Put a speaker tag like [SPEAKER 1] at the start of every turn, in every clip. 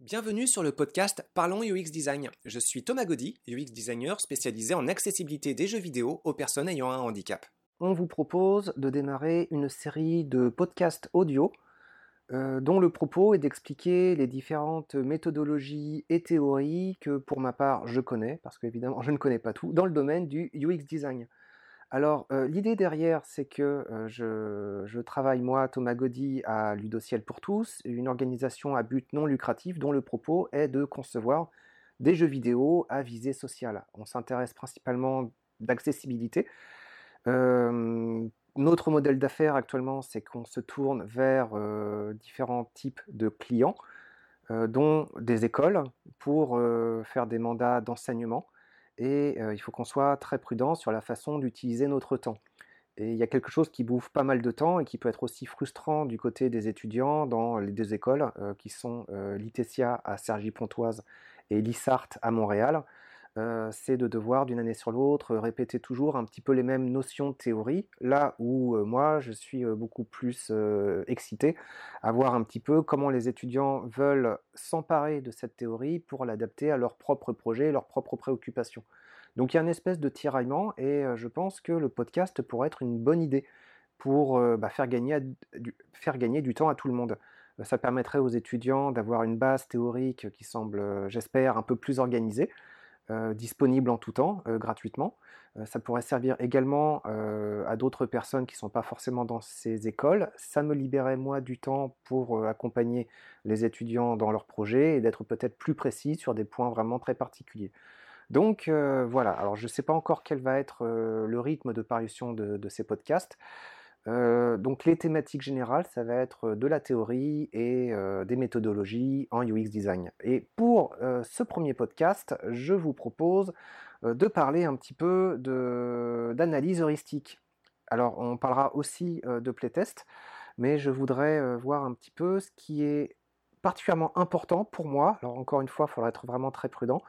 [SPEAKER 1] Bienvenue sur le podcast Parlons UX Design. Je suis Thomas Gaudy, UX designer spécialisé en accessibilité des jeux vidéo aux personnes ayant un handicap. On vous propose de démarrer une série de podcasts audio euh, dont le propos est d'expliquer les différentes méthodologies et théories que pour ma part je connais, parce qu'évidemment je ne connais pas tout, dans le domaine du UX design. Alors, l'idée derrière, c'est que je, travaille, moi, Thomas Gaudy, à Ludociel pour tous, une organisation à but non lucratif dont le propos est de concevoir des jeux vidéo à visée sociale. On s'intéresse principalement d'accessibilité. Notre modèle d'affaires actuellement, c'est qu'on se tourne vers différents types de clients, dont des écoles, pour faire des mandats d'enseignement et il faut qu'on soit très prudent sur la façon d'utiliser notre temps. Et il y a quelque chose qui bouffe pas mal de temps et qui peut être aussi frustrant du côté des étudiants dans les deux écoles qui sont l'ITESIA à Cergy-Pontoise et l'ISART à Montréal. C'est de devoir d'une année sur l'autre répéter toujours un petit peu les mêmes notions de théorie, là où moi je suis beaucoup plus excité à voir un petit peu comment les étudiants veulent s'emparer de cette théorie pour l'adapter à leur propre projet, leurs propres préoccupations. Donc il y a une espèce de tiraillement et je pense que le podcast pourrait être une bonne idée pour bah, faire gagner du temps à tout le monde. Ça permettrait aux étudiants d'avoir une base théorique qui semble, j'espère, un peu plus organisée. Euh, disponible en tout temps, euh, gratuitement. Euh, ça pourrait servir également à d'autres personnes qui ne sont pas forcément dans ces écoles. Ça me libérait moi du temps pour accompagner les étudiants dans leurs projets et d'être peut-être plus précis sur des points vraiment très particuliers. Donc voilà, alors je ne sais pas encore quel va être le rythme de parution de ces podcasts. Euh, donc les thématiques générales, ça va être de la théorie et euh, des méthodologies en UX design. Et pour euh, ce premier podcast, je vous propose de parler un petit peu d'analyse heuristique. Alors on parlera aussi de playtest, mais je voudrais voir un petit peu ce qui est particulièrement important pour moi. Alors encore une fois, il faudra être vraiment très prudent.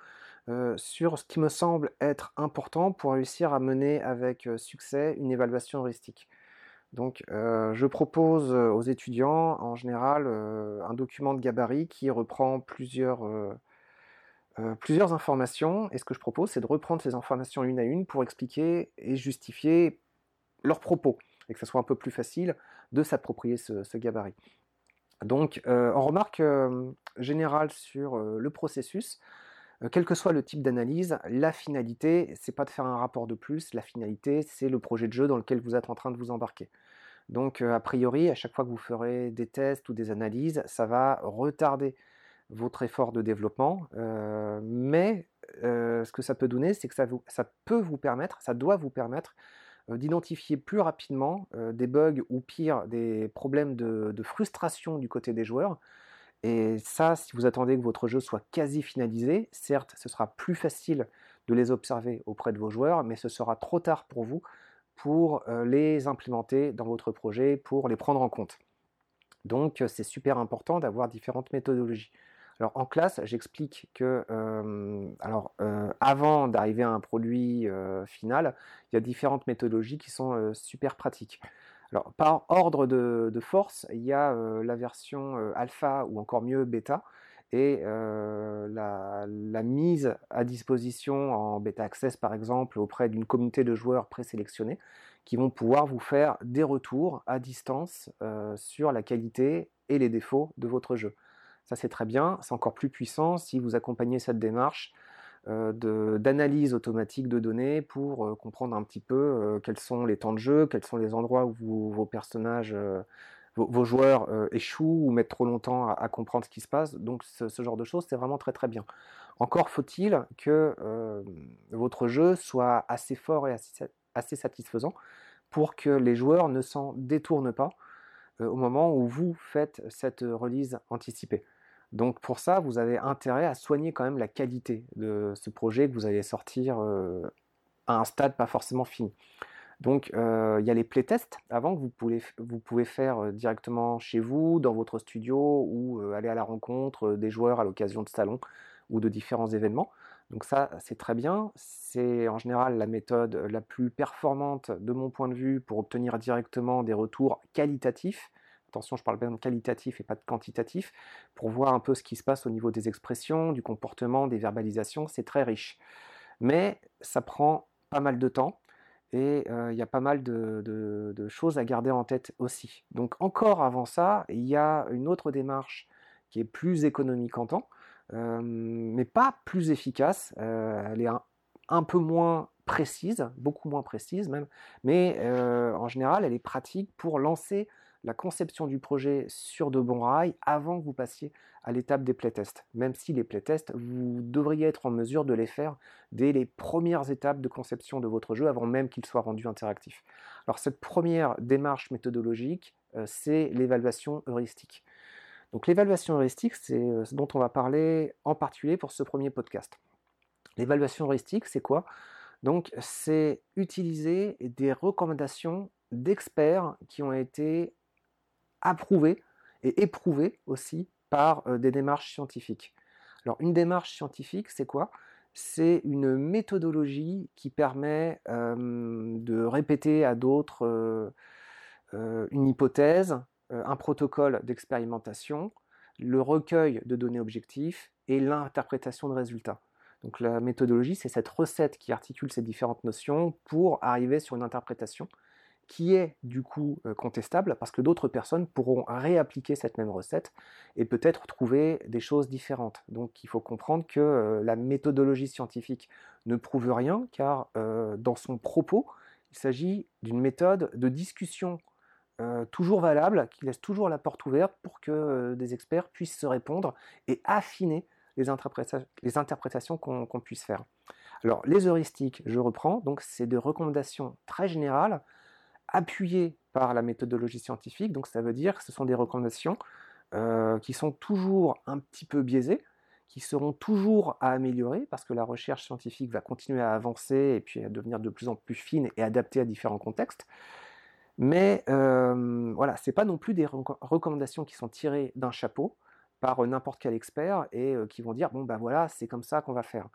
[SPEAKER 1] sur ce qui me semble être important pour réussir à mener avec succès une évaluation heuristique. Donc, euh, je propose euh, aux étudiants, en général, euh, un document de gabarit qui reprend plusieurs, informations. Et ce que je propose, c'est de reprendre ces informations une à une pour expliquer et justifier leurs propos, et que ce soit un peu plus facile de s'approprier ce, ce, gabarit. Donc, on remarque générale sur le processus. Euh, quel que soit le type d'analyse, la finalité, c'est pas de faire un rapport de plus, la finalité, c'est le projet de jeu dans lequel vous êtes en train de vous embarquer. Donc, euh, a priori, à chaque fois que vous ferez des tests ou des analyses, ça va retarder votre effort de développement, euh, mais ce que ça peut donner, c'est que ça, peut vous permettre, ça doit vous permettre d'identifier plus rapidement des bugs ou pire des problèmes de, frustration du côté des joueurs et ça, si vous attendez que votre jeu soit quasi finalisé, certes, ce sera plus facile de les observer auprès de vos joueurs, mais ce sera trop tard pour vous pour euh, les implémenter dans votre projet, pour les prendre en compte. Donc, c'est super important d'avoir différentes méthodologies. Alors, en classe, j'explique que, euh, alors, euh, avant d'arriver à un produit final, il y a différentes méthodologies qui sont super pratiques. Alors, par ordre de, force, il y a euh, la version euh, alpha ou encore mieux bêta et euh, la, mise à disposition en bêta access par exemple auprès d'une communauté de joueurs présélectionnés qui vont pouvoir vous faire des retours à distance sur la qualité et les défauts de votre jeu. Ça c'est très bien, c'est encore plus puissant si vous accompagnez cette démarche d'analyse automatique de données pour euh, comprendre un petit peu euh, quels sont les temps de jeu, quels sont les endroits où vos personnages, vos, joueurs échouent ou mettent trop longtemps à, comprendre ce qui se passe. Donc ce, genre de choses, c'est vraiment très très bien. Encore faut-il que votre jeu soit assez fort et assez, satisfaisant pour que les joueurs ne s'en détournent pas au moment où vous faites cette release anticipée. Donc pour ça, vous avez intérêt à soigner quand même la qualité de ce projet que vous allez sortir euh, à un stade pas forcément fini. Donc euh, il y a les playtests avant que vous pouvez, faire euh, directement chez vous, dans votre studio, ou aller à la rencontre des joueurs à l'occasion de salons ou de différents événements. Donc ça, c'est très bien. C'est en général la méthode la plus performante de mon point de vue pour obtenir directement des retours qualitatifs Attention, je parle bien de qualitatif et pas de quantitatif, pour voir un peu ce qui se passe au niveau des expressions, du comportement, des verbalisations. C'est très riche. Mais ça prend pas mal de temps et il y a pas mal de, choses à garder en tête aussi. Donc encore avant ça, il y a une autre démarche qui est plus économique en temps, mais pas plus efficace. elle est un, peu moins précise, beaucoup moins précise même, mais en général, elle est pratique pour lancer la conception du projet sur de bons rails avant que vous passiez à l'étape des playtests. Même si les playtests, vous devriez être en mesure de les faire dès les premières étapes de conception de votre jeu avant même qu'il soit rendu interactif. Alors cette première démarche méthodologique, euh, c'est l'évaluation heuristique. Donc l'évaluation heuristique, c'est euh, ce dont on va parler en particulier pour ce premier podcast. L'évaluation heuristique, c'est quoi? Donc c'est utiliser des recommandations d'experts qui ont été approuvées et éprouvées aussi par euh, des démarches scientifiques. Alors une démarche scientifique, c'est quoi? C'est une méthodologie qui permet de répéter à d'autres euh, une hypothèse, un protocole d'expérimentation, le recueil de données objectifs et l'interprétation de résultats. Donc la méthodologie, c'est cette recette qui articule ces différentes notions pour arriver sur une interprétation qui est du coup euh, contestable parce que d'autres personnes pourront réappliquer cette même recette et peut-être trouver des choses différentes. Donc il faut comprendre que euh, la méthodologie scientifique ne prouve rien car euh, dans son propos, il s'agit d'une méthode de discussion toujours valable qui laisse toujours la porte ouverte pour que des experts puissent se répondre et affiner les, interprétations qu'on puisse faire. Alors les heuristiques, je reprends, donc c'est des recommandations très générales appuyées par la méthodologie scientifique, donc ça veut dire que ce sont des recommandations euh, qui sont toujours un petit peu biaisées, qui seront toujours à améliorer, parce que la recherche scientifique va continuer à avancer et puis à devenir de plus en plus fine et adaptée à différents contextes. Mais euh, voilà, ce n'est pas non plus des recommandations qui sont tirées d'un chapeau par n'importe quel expert et euh, qui vont dire bon ben voilà, c'est comme ça qu'on va faire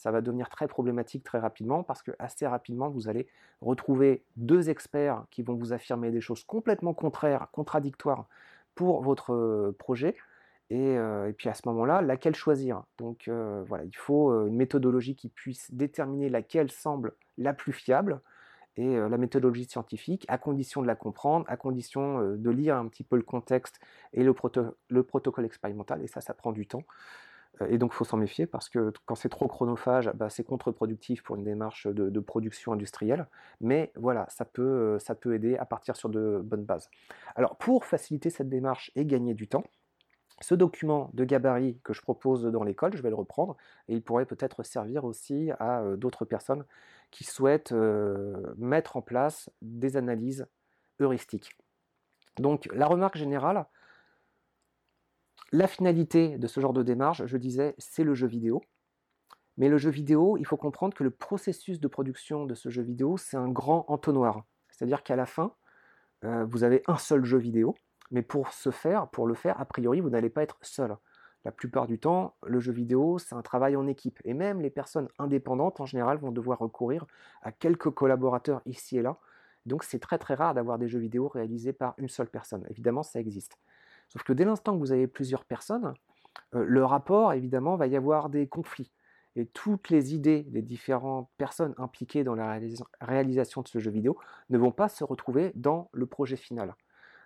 [SPEAKER 1] ça va devenir très problématique très rapidement parce que assez rapidement vous allez retrouver deux experts qui vont vous affirmer des choses complètement contraires, contradictoires pour votre euh, projet. Euh, et, puis à ce moment-là, laquelle choisir? Donc euh, voilà, il faut une méthodologie qui puisse déterminer laquelle semble la plus fiable. Et la méthodologie scientifique, à condition de la comprendre, à condition de lire un petit peu le contexte et le, le protocole expérimental, et ça, ça prend du temps. Et donc, il faut s'en méfier parce que quand c'est trop chronophage, bah, c'est contre-productif pour une démarche de, production industrielle. Mais voilà, ça peut, ça peut aider à partir sur de bonnes bases. Alors, pour faciliter cette démarche et gagner du temps, ce document de gabarit que je propose dans l'école, je vais le reprendre et il pourrait peut-être servir aussi à d'autres personnes qui souhaitent mettre en place des analyses heuristiques. Donc, la remarque générale, la finalité de ce genre de démarche, je disais, c'est le jeu vidéo. Mais le jeu vidéo, il faut comprendre que le processus de production de ce jeu vidéo, c'est un grand entonnoir. C'est-à-dire qu'à la fin, euh, vous avez un seul jeu vidéo, mais pour ce faire, pour le faire, a priori, vous n'allez pas être seul. La plupart du temps, le jeu vidéo, c'est un travail en équipe. Et même les personnes indépendantes, en général, vont devoir recourir à quelques collaborateurs ici et là. Donc c'est très très rare d'avoir des jeux vidéo réalisés par une seule personne. Évidemment, ça existe. Sauf que dès l'instant que vous avez plusieurs personnes, euh, le rapport, évidemment, va y avoir des conflits. Et toutes les idées des différentes personnes impliquées dans la réalisation de ce jeu vidéo ne vont pas se retrouver dans le projet final.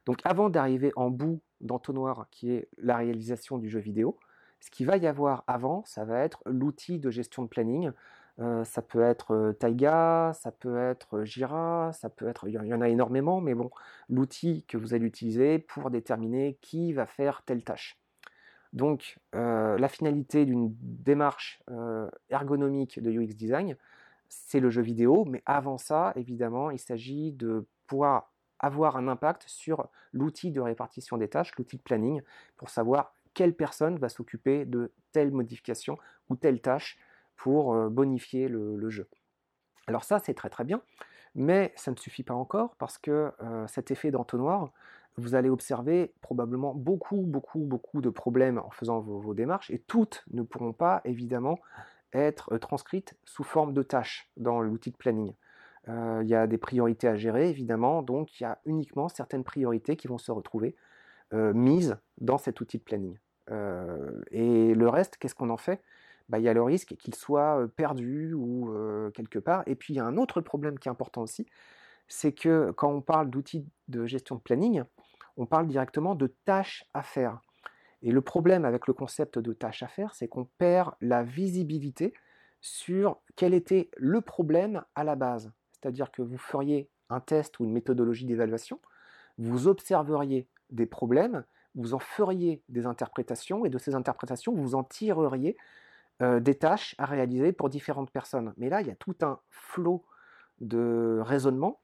[SPEAKER 1] Donc avant d'arriver en bout d'entonnoir qui est la réalisation du jeu vidéo, ce qu'il va y avoir avant, ça va être l'outil de gestion de planning euh, ça peut être euh, Taiga, ça peut être euh, Jira, ça peut être, il y en a énormément, mais bon, l'outil que vous allez utiliser pour déterminer qui va faire telle tâche. Donc, la finalité d'une démarche ergonomique de UX design, c'est le jeu vidéo, mais avant ça, évidemment, il s'agit de pouvoir avoir un impact sur l'outil de répartition des tâches, l'outil de planning, pour savoir quelle personne va s'occuper de telle modification ou telle tâche pour bonifier le, jeu. Alors ça, c'est très très bien, mais ça ne suffit pas encore parce que cet effet d'entonnoir, vous allez observer probablement beaucoup, beaucoup, beaucoup de problèmes en faisant vos, démarches et toutes ne pourront pas évidemment être transcrites sous forme de tâches dans l'outil de planning. il y a des priorités à gérer évidemment, donc il y a uniquement certaines priorités qui vont se retrouver mise dans cet outil de planning. et le reste, qu'est-ce qu'on en fait? Bah, il y a le risque qu'il soit perdu ou quelque part. Et puis il y a un autre problème qui est important aussi, c'est que quand on parle d'outils de gestion de planning, on parle directement de tâches à faire. Et le problème avec le concept de tâches à faire, c'est qu'on perd la visibilité sur quel était le problème à la base. C'est-à-dire que vous feriez un test ou une méthodologie d'évaluation, vous observeriez des problèmes, vous en feriez des interprétations, et de ces interprétations, vous en tireriez des tâches à réaliser pour différentes personnes. Mais là, il y a tout un flot de raisonnement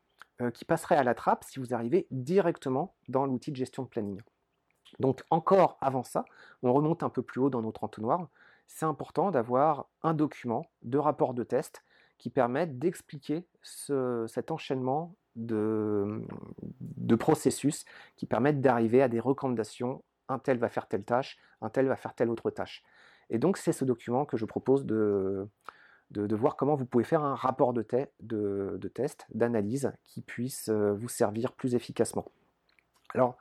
[SPEAKER 1] qui passerait à la trappe si vous arrivez directement dans l'outil de gestion de planning. Donc encore avant ça, on remonte un peu plus haut dans notre entonnoir, c'est important d'avoir un document de rapport de test qui permette d'expliquer cet enchaînement de, de, processus qui permettent d'arriver à des recommandations. Un tel va faire telle tâche, un tel va faire telle autre tâche. Et donc c'est ce document que je propose de, voir comment vous pouvez faire un rapport de, test, d'analyse, qui puisse euh, vous servir plus efficacement. Alors,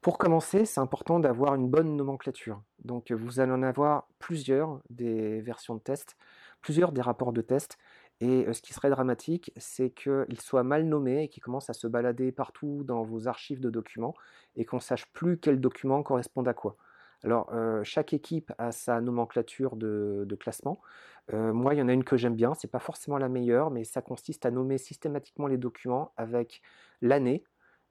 [SPEAKER 1] pour commencer, c'est important d'avoir une bonne nomenclature. Donc vous allez en avoir plusieurs des versions de test, plusieurs des rapports de test. Et ce qui serait dramatique, c'est qu'ils soient mal nommés et qu'ils commencent à se balader partout dans vos archives de documents et qu'on ne sache plus quel document correspond à quoi. Alors, chaque équipe a sa nomenclature de, classement. moi, il y en a une que j'aime bien, c'est pas forcément la meilleure, mais ça consiste à nommer systématiquement les documents avec l'année,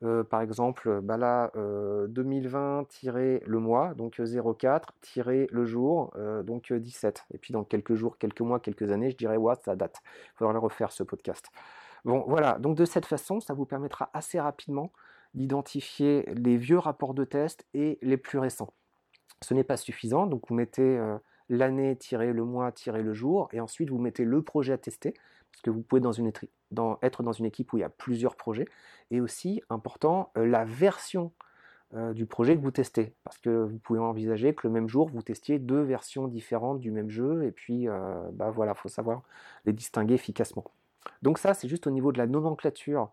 [SPEAKER 1] euh, par exemple, bah là, 2020-le euh, mois, donc 04-le jour, euh, donc 17. Et puis dans quelques jours, quelques mois, quelques années, je dirais, ouais, ça date. Il faudra le refaire, ce podcast. Bon, voilà, donc de cette façon, ça vous permettra assez rapidement d'identifier les vieux rapports de test et les plus récents. Ce n'est pas suffisant, donc vous mettez l'année-le mois-le jour, et ensuite vous mettez le projet à tester, parce que vous pouvez être dans une équipe où il y a plusieurs projets, et aussi, important, euh, la version euh, du projet que vous testez, parce que vous pouvez envisager que le même jour, vous testiez deux versions différentes du même jeu, et puis, euh, bah voilà, il faut savoir les distinguer efficacement. Donc ça, c'est juste au niveau de la nomenclature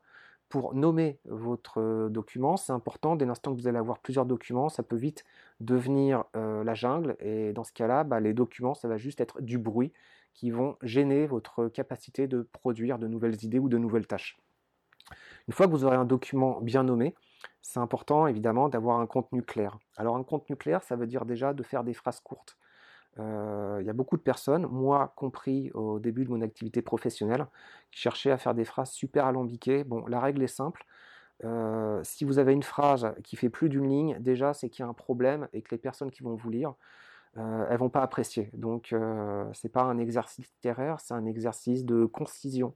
[SPEAKER 1] pour nommer votre document, c'est important. Dès l'instant que vous allez avoir plusieurs documents, ça peut vite devenir la jungle. Et dans ce cas-là, bah, les documents, ça va juste être du bruit qui vont gêner votre capacité de produire de nouvelles idées ou de nouvelles tâches. Une fois que vous aurez un document bien nommé, c'est important évidemment d'avoir un contenu clair. Alors un contenu clair, ça veut dire déjà de faire des phrases courtes. Euh, il y a beaucoup de personnes, moi compris au début de mon activité professionnelle, qui cherchaient à faire des phrases super alambiquées. Bon, la règle est simple. Euh, si vous avez une phrase qui fait plus d'une ligne, déjà c'est qu'il y a un problème et que les personnes qui vont vous lire euh, elles vont pas apprécier. Donc euh, c'est pas un exercice littéraire, c'est un exercice de concision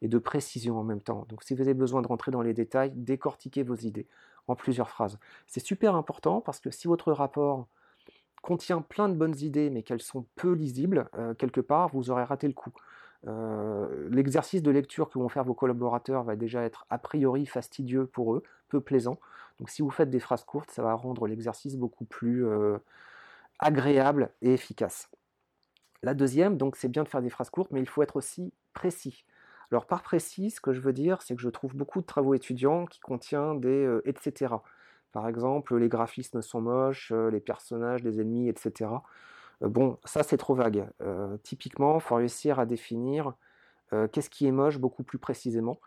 [SPEAKER 1] et de précision en même temps. Donc si vous avez besoin de rentrer dans les détails, décortiquez vos idées en plusieurs phrases. C'est super important parce que si votre rapport contient plein de bonnes idées mais qu'elles sont peu lisibles, euh, quelque part vous aurez raté le coup. Euh, l'exercice de lecture que vont faire vos collaborateurs va déjà être a priori fastidieux pour eux, peu plaisant. Donc si vous faites des phrases courtes, ça va rendre l'exercice beaucoup plus agréable et efficace. La deuxième, donc c'est bien de faire des phrases courtes, mais il faut être aussi précis. Alors par précis, ce que je veux dire, c'est que je trouve beaucoup de travaux étudiants qui contiennent des euh, etc. Par exemple, les graphismes sont moches, euh, les personnages, les ennemis, etc. Euh, bon, ça c'est trop vague. typiquement, il faut réussir à définir qu'est-ce qui est moche beaucoup plus précisément.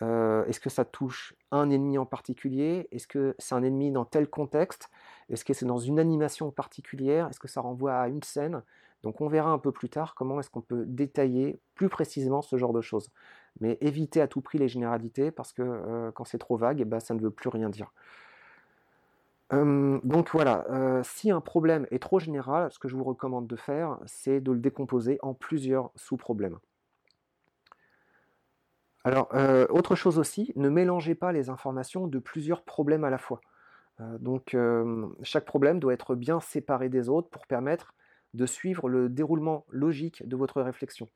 [SPEAKER 1] Est-ce que ça touche un ennemi en particulier? Est-ce que c'est un ennemi dans tel contexte? Est-ce que c'est dans une animation particulière? Est-ce que ça renvoie à une scène? Donc on verra un peu plus tard comment est-ce qu'on peut détailler plus précisément ce genre de choses. Mais évitez à tout prix les généralités parce que euh, quand c'est trop vague, eh ben, ça ne veut plus rien dire. Donc voilà, si un problème est trop général, ce que je vous recommande de faire, c'est de le décomposer en plusieurs sous-problèmes. Alors, autre chose aussi, ne mélangez pas les informations de plusieurs problèmes à la fois. Donc chaque problème doit être bien séparé des autres pour permettre de suivre le déroulement logique de votre réflexion.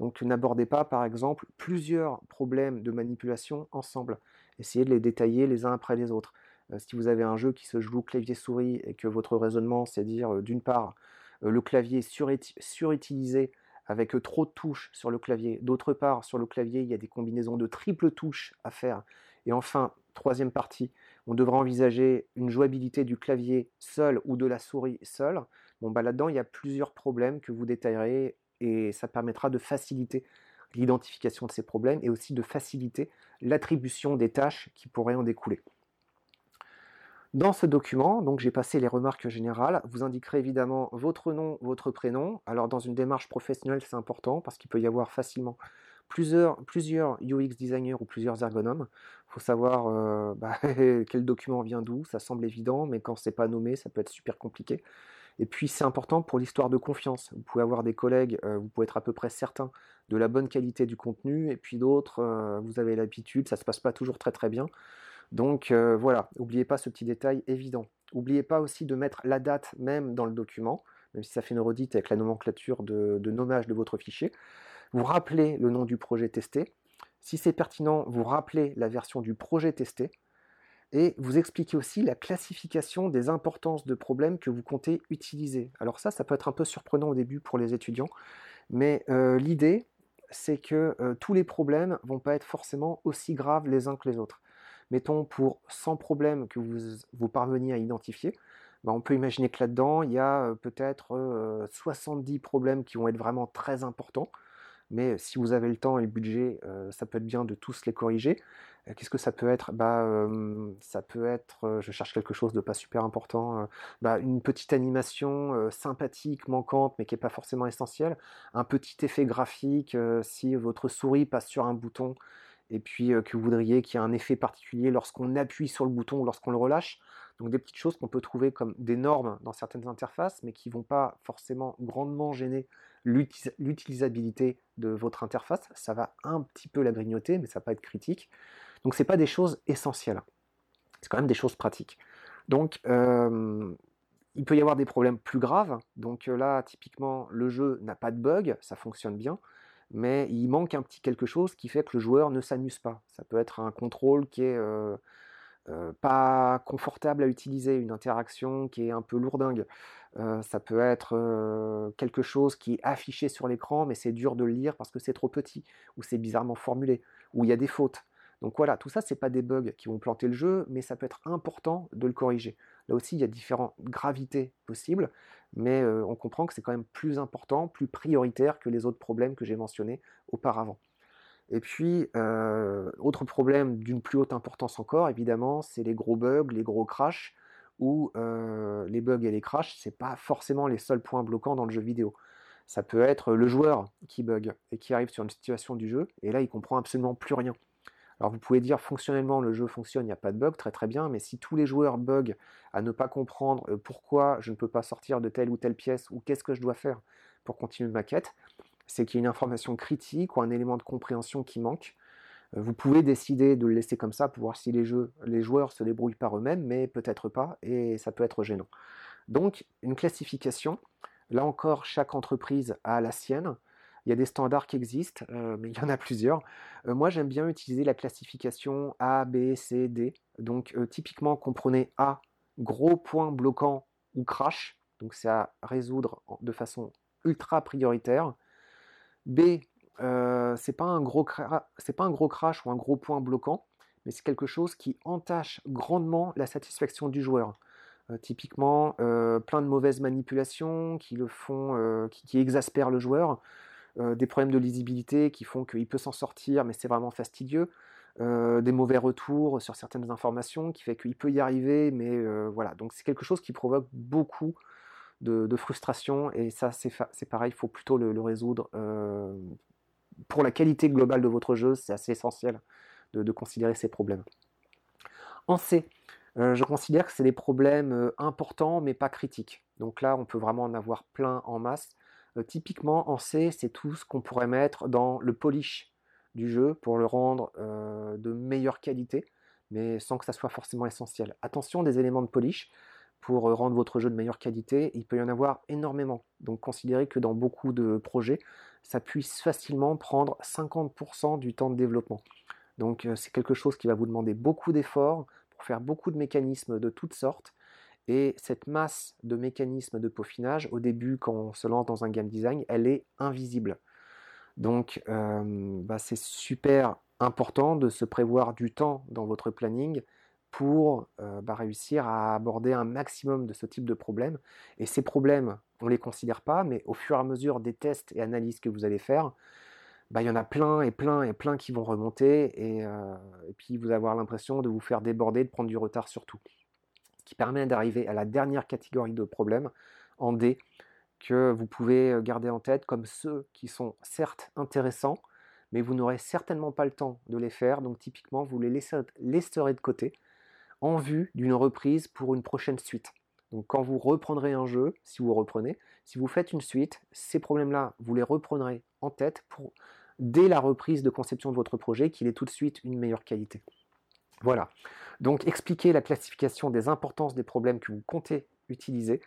[SPEAKER 1] Donc n'abordez pas par exemple plusieurs problèmes de manipulation ensemble. Essayez de les détailler les uns après les autres. Euh, si vous avez un jeu qui se joue clavier-souris et que votre raisonnement c'est dire euh, d'une part le clavier surutilisé avec trop de touches sur le clavier, d'autre part sur le clavier il y a des combinaisons de triple touches à faire, et enfin troisième partie, on devra envisager une jouabilité du clavier seul ou de la souris seule. Bon, bah là-dedans, il y a plusieurs problèmes que vous détaillerez et ça permettra de faciliter l'identification de ces problèmes et aussi de faciliter l'attribution des tâches qui pourraient en découler. Dans ce document, donc j'ai passé les remarques générales, vous indiquerez évidemment votre nom, votre prénom. Alors dans une démarche professionnelle, c'est important parce qu'il peut y avoir facilement plusieurs, plusieurs UX designers ou plusieurs ergonomes. Il faut savoir euh, bah, quel document vient d'où, ça semble évident, mais quand c'est pas nommé, ça peut être super compliqué. Et puis c'est important pour l'histoire de confiance. Vous pouvez avoir des collègues, euh, vous pouvez être à peu près certain de la bonne qualité du contenu, et puis d'autres, euh, vous avez l'habitude, ça se passe pas toujours très très bien. Donc euh, voilà, n'oubliez pas ce petit détail évident. N'oubliez pas aussi de mettre la date même dans le document, même si ça fait une redite avec la nomenclature de, nommage de votre fichier. Vous rappelez le nom du projet testé. Si c'est pertinent, vous rappelez la version du projet testé. Et vous expliquez aussi la classification des importances de problèmes que vous comptez utiliser. Alors ça, ça peut être un peu surprenant au début pour les étudiants, mais euh, l'idée, c'est que euh, tous les problèmes vont pas être forcément aussi graves les uns que les autres mettons pour 100 problèmes que vous, parveniez à identifier, bah, on peut imaginer que là-dedans, il y a euh, peut-être 70 euh, problèmes qui vont être vraiment très importants. Mais si vous avez le temps et le budget, euh, ça peut être bien de tous les corriger. Qu'est-ce que ça peut être? Bah, Ça peut être, je cherche quelque chose de pas super important, bah, une petite animation sympathique, manquante, mais qui n'est pas forcément essentielle. Un petit effet graphique, si votre souris passe sur un bouton et puis que vous voudriez qu'il y ait un effet particulier lorsqu'on appuie sur le bouton ou lorsqu'on le relâche. Donc des petites choses qu'on peut trouver comme des normes dans certaines interfaces, mais qui ne vont pas forcément grandement gêner l'utilisabilité de votre interface. Ça va un petit peu la grignoter, mais ça va pas être critique. Donc ce pas des choses essentielles. C'est quand même des choses pratiques. Donc il peut y avoir des problèmes plus graves. Donc là, typiquement, le jeu n'a pas de bug, ça fonctionne bien mais il manque un petit quelque chose qui fait que le joueur ne s'amuse pas. Ça peut être un contrôle qui est euh, euh, pas confortable à utiliser, une interaction qui est un peu lourdingue. Euh, ça peut être quelque chose qui est affiché sur l'écran, mais c'est dur de le lire parce que c'est trop petit, ou c'est bizarrement formulé, ou il y a des fautes. Donc voilà, tout ça, c'est pas des bugs qui vont planter le jeu, mais ça peut être important de le corriger. Là aussi, il y a différentes gravités possibles, mais on comprend que c'est quand même plus important, plus prioritaire que les autres problèmes que j'ai mentionnés auparavant. Et puis, autre problème d'une plus haute importance encore, évidemment, c'est les gros bugs, les gros crashs, où les bugs et les crashs, c'est pas forcément les seuls points bloquants dans le jeu vidéo. Ça peut être le joueur qui bug et qui arrive sur une situation du jeu, et là, il comprend absolument plus rien. Alors vous pouvez dire fonctionnellement le jeu fonctionne, il n'y a pas de bug, très très bien, mais si tous les joueurs bug à ne pas comprendre euh, pourquoi je ne peux pas sortir de telle ou telle pièce ou qu'est-ce que je dois faire pour continuer ma quête, c'est qu'il y a une information critique ou un élément de compréhension qui manque. Euh, vous pouvez décider de le laisser comme ça pour voir si les, joueurs se débrouillent par eux-mêmes, mais peut-être pas, et ça peut être gênant. Donc une classification, là encore chaque entreprise a la sienne, il y a des standards qui existent, euh, mais il y en a plusieurs. Euh, moi, j'aime bien utiliser la classification A, B, C, D. Donc, euh, typiquement, comprenez A, gros point bloquant ou crash. Donc, c'est à résoudre de façon ultra prioritaire. B, c'est pas un gros c'est pas un gros crash ou un gros point bloquant, mais c'est quelque chose qui entache grandement la satisfaction du joueur. typiquement, plein de mauvaises manipulations qui le font, qui, exaspèrent le joueur. Euh, des problèmes de lisibilité qui font qu'il peut s'en sortir, mais c'est vraiment fastidieux. Euh, des mauvais retours sur certaines informations qui fait qu'il peut y arriver, mais euh, voilà. Donc c'est quelque chose qui provoque beaucoup de, frustration et ça c'est pareil, il faut plutôt le, résoudre. pour la qualité globale de votre jeu, c'est assez essentiel de, de, considérer ces problèmes. En C, je considère que c'est des problèmes importants mais pas critiques. Donc là, on peut vraiment en avoir plein en masse. Euh, typiquement, en C, c'est tout ce qu'on pourrait mettre dans le polish du jeu pour le rendre euh, de meilleure qualité, mais sans que ça soit forcément essentiel. Attention des éléments de polish pour euh, rendre votre jeu de meilleure qualité, il peut y en avoir énormément. Donc considérez que dans beaucoup de projets, ça puisse facilement prendre 50% du temps de développement. Donc c'est quelque chose qui va vous demander beaucoup d'efforts pour faire beaucoup de mécanismes de toutes sortes et cette masse de mécanismes de peaufinage, au début, quand on se lance dans un game design, elle est invisible. Donc, euh, bah, c'est super important de se prévoir du temps dans votre planning pour bah, réussir à aborder un maximum de ce type de problèmes. Et ces problèmes, on ne les considère pas, mais au fur et à mesure des tests et analyses que vous allez faire, bah, il y en a plein et plein et plein qui vont remonter et, et puis vous avoir l'impression de vous faire déborder, de prendre du retard sur tout. Qui permet d'arriver à la dernière catégorie de problèmes en D que vous pouvez garder en tête comme ceux qui sont certes intéressants, mais vous n'aurez certainement pas le temps de les faire, donc typiquement vous les laisserez de côté en vue d'une reprise pour une prochaine suite. Donc quand vous reprendrez un jeu, si vous reprenez, si vous faites une suite, ces problèmes-là, vous les reprendrez en tête pour dès la reprise de conception de votre projet qu'il ait tout de suite une meilleure qualité. Voilà. Donc expliquer la classification des importances des problèmes que vous comptez utiliser,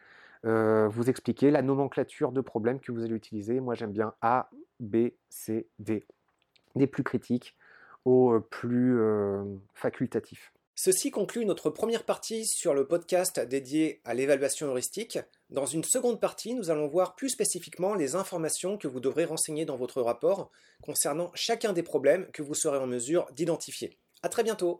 [SPEAKER 1] euh, vous expliquer la nomenclature de problèmes que vous allez utiliser. Moi j'aime bien A, B, C, D. Des plus critiques aux plus euh, facultatifs.
[SPEAKER 2] Ceci conclut notre première partie sur le podcast dédié à l'évaluation heuristique. Dans une seconde partie, nous allons voir plus spécifiquement les informations que vous devrez renseigner dans votre rapport concernant chacun des problèmes que vous serez en mesure d'identifier. A très bientôt